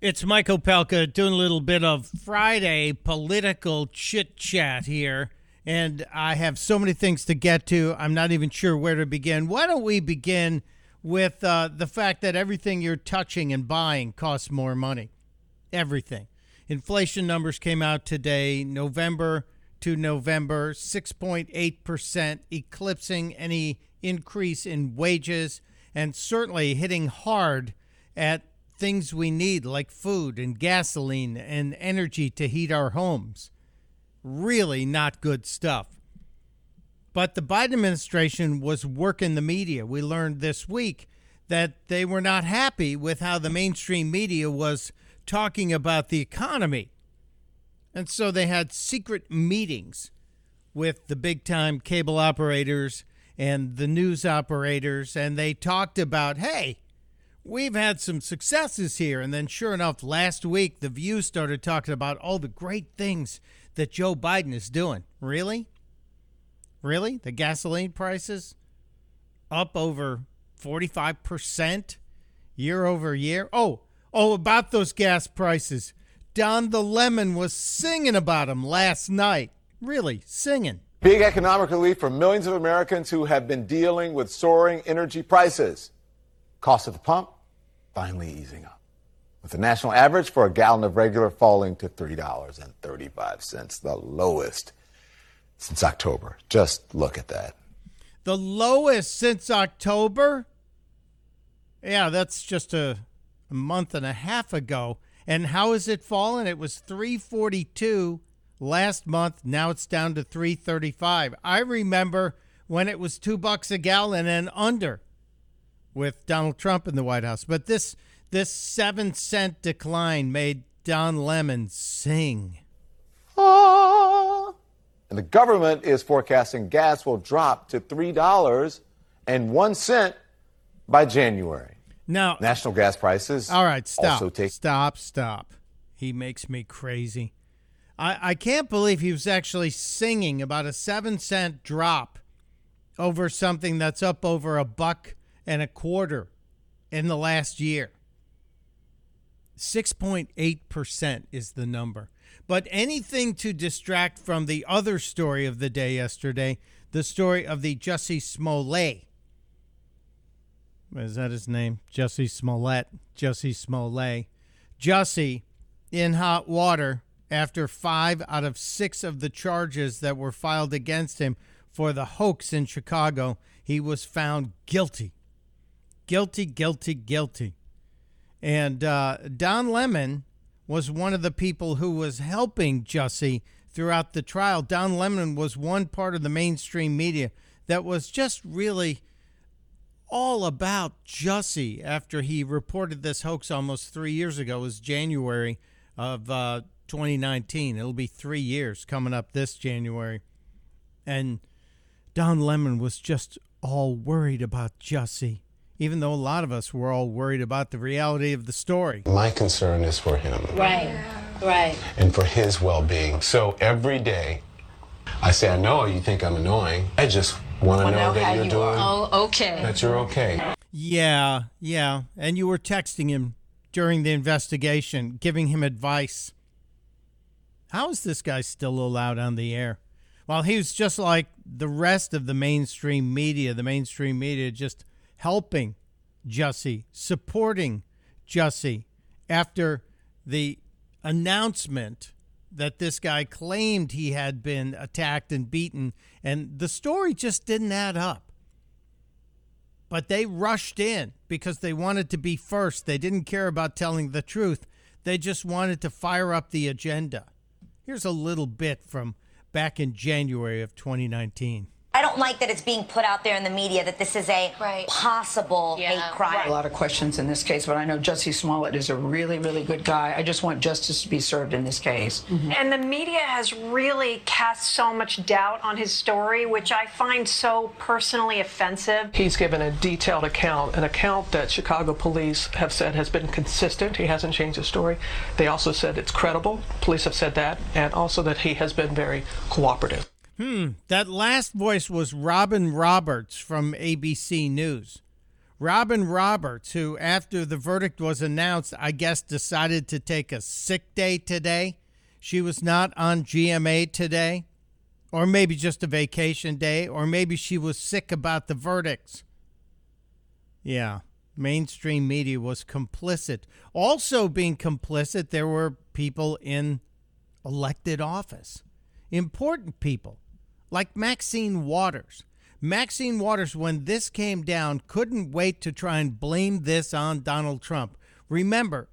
It's Mike Opelka doing a little bit of Friday political chit chat here. And I have so many things to get to. I'm not even sure where to begin. Why don't we begin with uh, the fact that everything you're touching and buying costs more money? Everything. Inflation numbers came out today, November to November, 6.8%, eclipsing any increase in wages and certainly hitting hard at things we need like food and gasoline and energy to heat our homes. Really not good stuff. But the Biden administration was working the media. We learned this week that they were not happy with how the mainstream media was talking about the economy. And so they had secret meetings with the big time cable operators and the news operators, and they talked about hey, we've had some successes here. And then, sure enough, last week, The View started talking about all the great things that Joe Biden is doing. Really? Really? The gasoline prices up over 45% year over year? Oh, oh, about those gas prices. Don the Lemon was singing about them last night. Really, singing. Big economic relief for millions of Americans who have been dealing with soaring energy prices. Cost at the pump finally easing up, with the national average for a gallon of regular falling to $3.35, the lowest since October. Just look at that. The lowest since October? Yeah, that's just a, a month and a half ago. And how has it fallen? It was 342 last month. Now it's down to 335. I remember when it was 2 bucks a gallon and under with Donald Trump in the White House. But this this 7 cent decline made Don Lemon sing. Ah. And the government is forecasting gas will drop to $3.01 by January. Now, national gas prices. All right, stop. Take- stop, stop. He makes me crazy. I, I can't believe he was actually singing about a seven cent drop over something that's up over a buck and a quarter in the last year. 6.8% is the number. But anything to distract from the other story of the day yesterday, the story of the Jussie Smollett. Is that his name? Jussie Smollett. Jussie Smollett. Jussie in hot water after five out of six of the charges that were filed against him for the hoax in Chicago, he was found guilty. Guilty, guilty, guilty. And uh, Don Lemon was one of the people who was helping Jussie throughout the trial. Don Lemon was one part of the mainstream media that was just really all about Jussie after he reported this hoax almost three years ago. It was January of uh, 2019. It'll be three years coming up this January. And Don Lemon was just all worried about Jussie even though a lot of us were all worried about the reality of the story. My concern is for him. Right, right. And for his well being. So every day, I say, I know you think I'm annoying. I just want to know, that you're you doing. Oh, okay. That you're okay. Yeah, yeah. And you were texting him during the investigation, giving him advice. How is this guy still allowed on the air? Well, he was just like the rest of the mainstream media. The mainstream media just helping Jussie, supporting Jussie after the announcement that this guy claimed he had been attacked and beaten, and the story just didn't add up. But they rushed in because they wanted to be first. They didn't care about telling the truth, they just wanted to fire up the agenda. Here's a little bit from back in January of 2019. I don't like that it's being put out there in the media that this is a right. possible yeah. hate crime. Right. A lot of questions in this case, but I know Jussie Smollett is a really, really good guy. I just want justice to be served in this case. Mm-hmm. And the media has really cast so much doubt on his story, which I find so personally offensive. He's given a detailed account, an account that Chicago police have said has been consistent. He hasn't changed his story. They also said it's credible. Police have said that, and also that he has been very cooperative. Hmm, that last voice was Robin Roberts from ABC News. Robin Roberts, who after the verdict was announced, I guess decided to take a sick day today. She was not on GMA today, or maybe just a vacation day, or maybe she was sick about the verdicts. Yeah, mainstream media was complicit. Also, being complicit, there were people in elected office, important people like Maxine Waters. Maxine Waters, when this came down, couldn't wait to try and blame this on Donald Trump. Remember,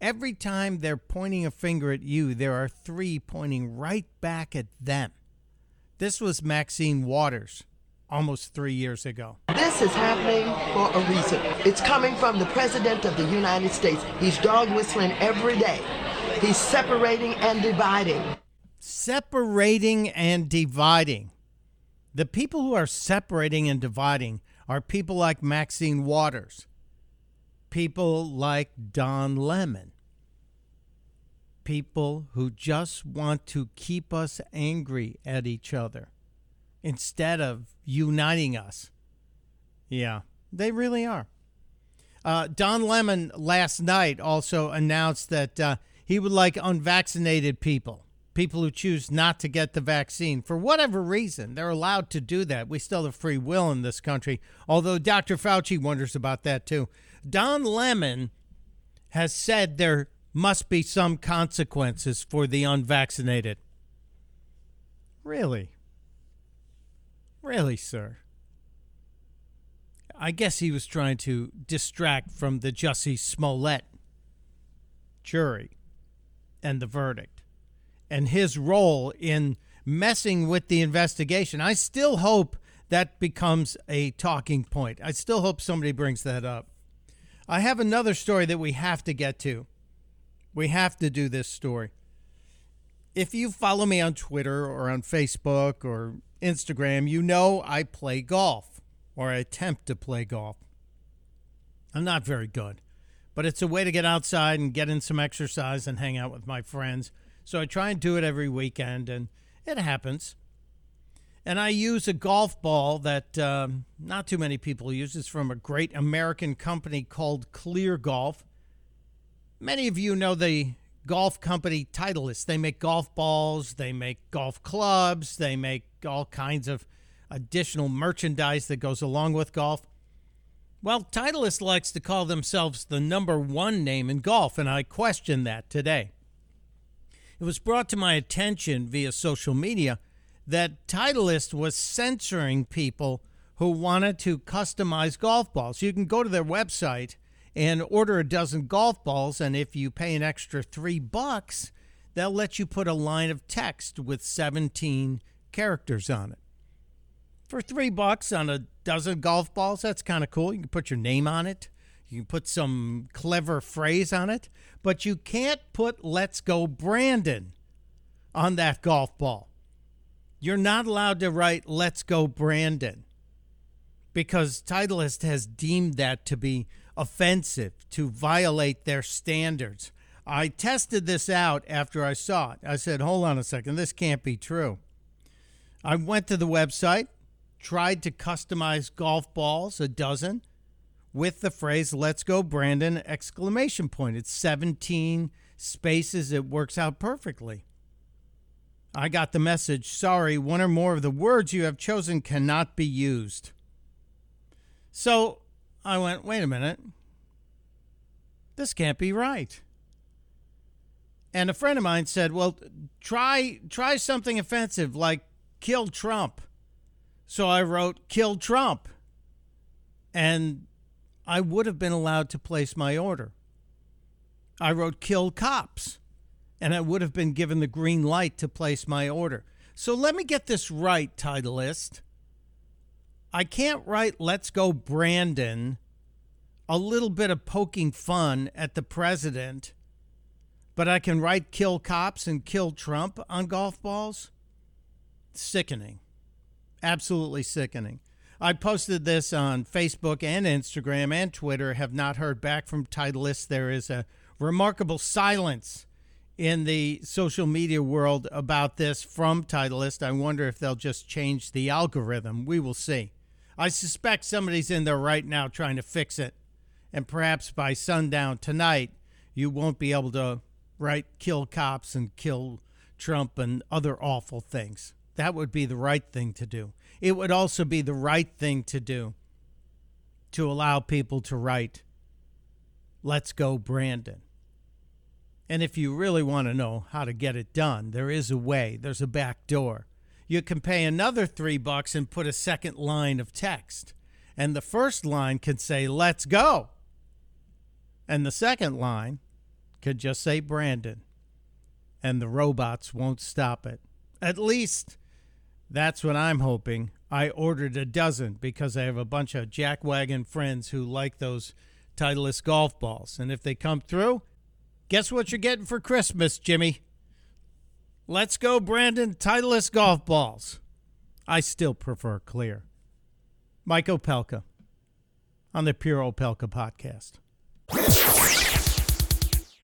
every time they're pointing a finger at you, there are three pointing right back at them. This was Maxine Waters almost three years ago. This is happening for a reason. It's coming from the President of the United States. He's dog whistling every day. He's separating and dividing. Separating and dividing. The people who are separating and dividing are people like Maxine Waters, people like Don Lemon, people who just want to keep us angry at each other instead of uniting us. Yeah, they really are. Uh, Don Lemon last night also announced that uh, he would like unvaccinated people, people who choose not to get the vaccine for whatever reason. They're allowed to do that. We still have free will in this country, although Dr. Fauci wonders about that too. Don Lemon has said there must be some consequences for the unvaccinated. Really? Really, sir? I guess he was trying to distract from the Jussie Smollett jury and the verdict and his role in messing with the investigation. I still hope that becomes a talking point. I still hope somebody brings that up. I have another story that we have to get to. We have to do this story. If you follow me on Twitter or on Facebook or Instagram, you know I play golf or I attempt to play golf. I'm not very good, but it's a way to get outside and get in some exercise and hang out with my friends. So I try and do it every weekend, and it happens. And I use a golf ball that um, not too many people use. It's from a great American company called Clear Golf. Many of you know the golf company Titleist. They make golf balls, they make golf clubs, they make all kinds of additional merchandise that goes along with golf. Well, Titleist likes to call themselves the number one name in golf, and I question that today. It was brought to my attention via social media that Titleist was censoring people who wanted to customize golf balls. You can go to their website and order a dozen golf balls, and if you pay an extra three bucks, they'll let you put a line of text with 17 characters on it. For three bucks on a dozen golf balls, that's kind of cool. You can put your name on it. You can put some clever phrase on it, but you can't put Let's Go Brandon on that golf ball. You're not allowed to write Let's Go Brandon because Titleist has deemed that to be offensive, to violate their standards. I tested this out after I saw it. I said, hold on a second, this can't be true. I went to the website, tried to customize golf balls, a dozen, with the phrase "Let's go, Brandon!" exclamation point. It's 17 spaces. It works out perfectly. I got the message. Sorry, one or more of the words you have chosen cannot be used. So I went, wait a minute. This can't be right. And a friend of mine said, "Well, try try something offensive like kill Trump." So I wrote kill Trump. And I would have been allowed to place my order. I wrote kill cops and I would have been given the green light to place my order. So let me get this right, Titleist. I can't write let's go Brandon a little bit of poking fun at the president, but I can write kill cops and kill Trump on golf balls? Sickening. Absolutely sickening. I posted this on Facebook and Instagram and Twitter. Have not heard back from Titleist. There is a remarkable silence in the social media world about this from Titleist. I wonder if they'll just change the algorithm. We will see. I suspect somebody's in there right now trying to fix it. And perhaps by sundown tonight, you won't be able to, right, kill cops and kill Trump and other awful things. That would be the right thing to do. It would also be the right thing to do to allow people to write, Let's go, Brandon. And if you really want to know how to get it done, there is a way. There's a back door. You can pay another three bucks and put a second line of text. And the first line can say, Let's go. And the second line could just say, Brandon. And the robots won't stop it. At least that's what I'm hoping. I ordered a dozen because I have a bunch of jackwagon friends who like those Titleist golf balls. And if they come through, guess what you're getting for Christmas, Jimmy? Let's go, Brandon. Titleist golf balls. I still prefer clear. Mike Opelka on the Pure Opelka podcast.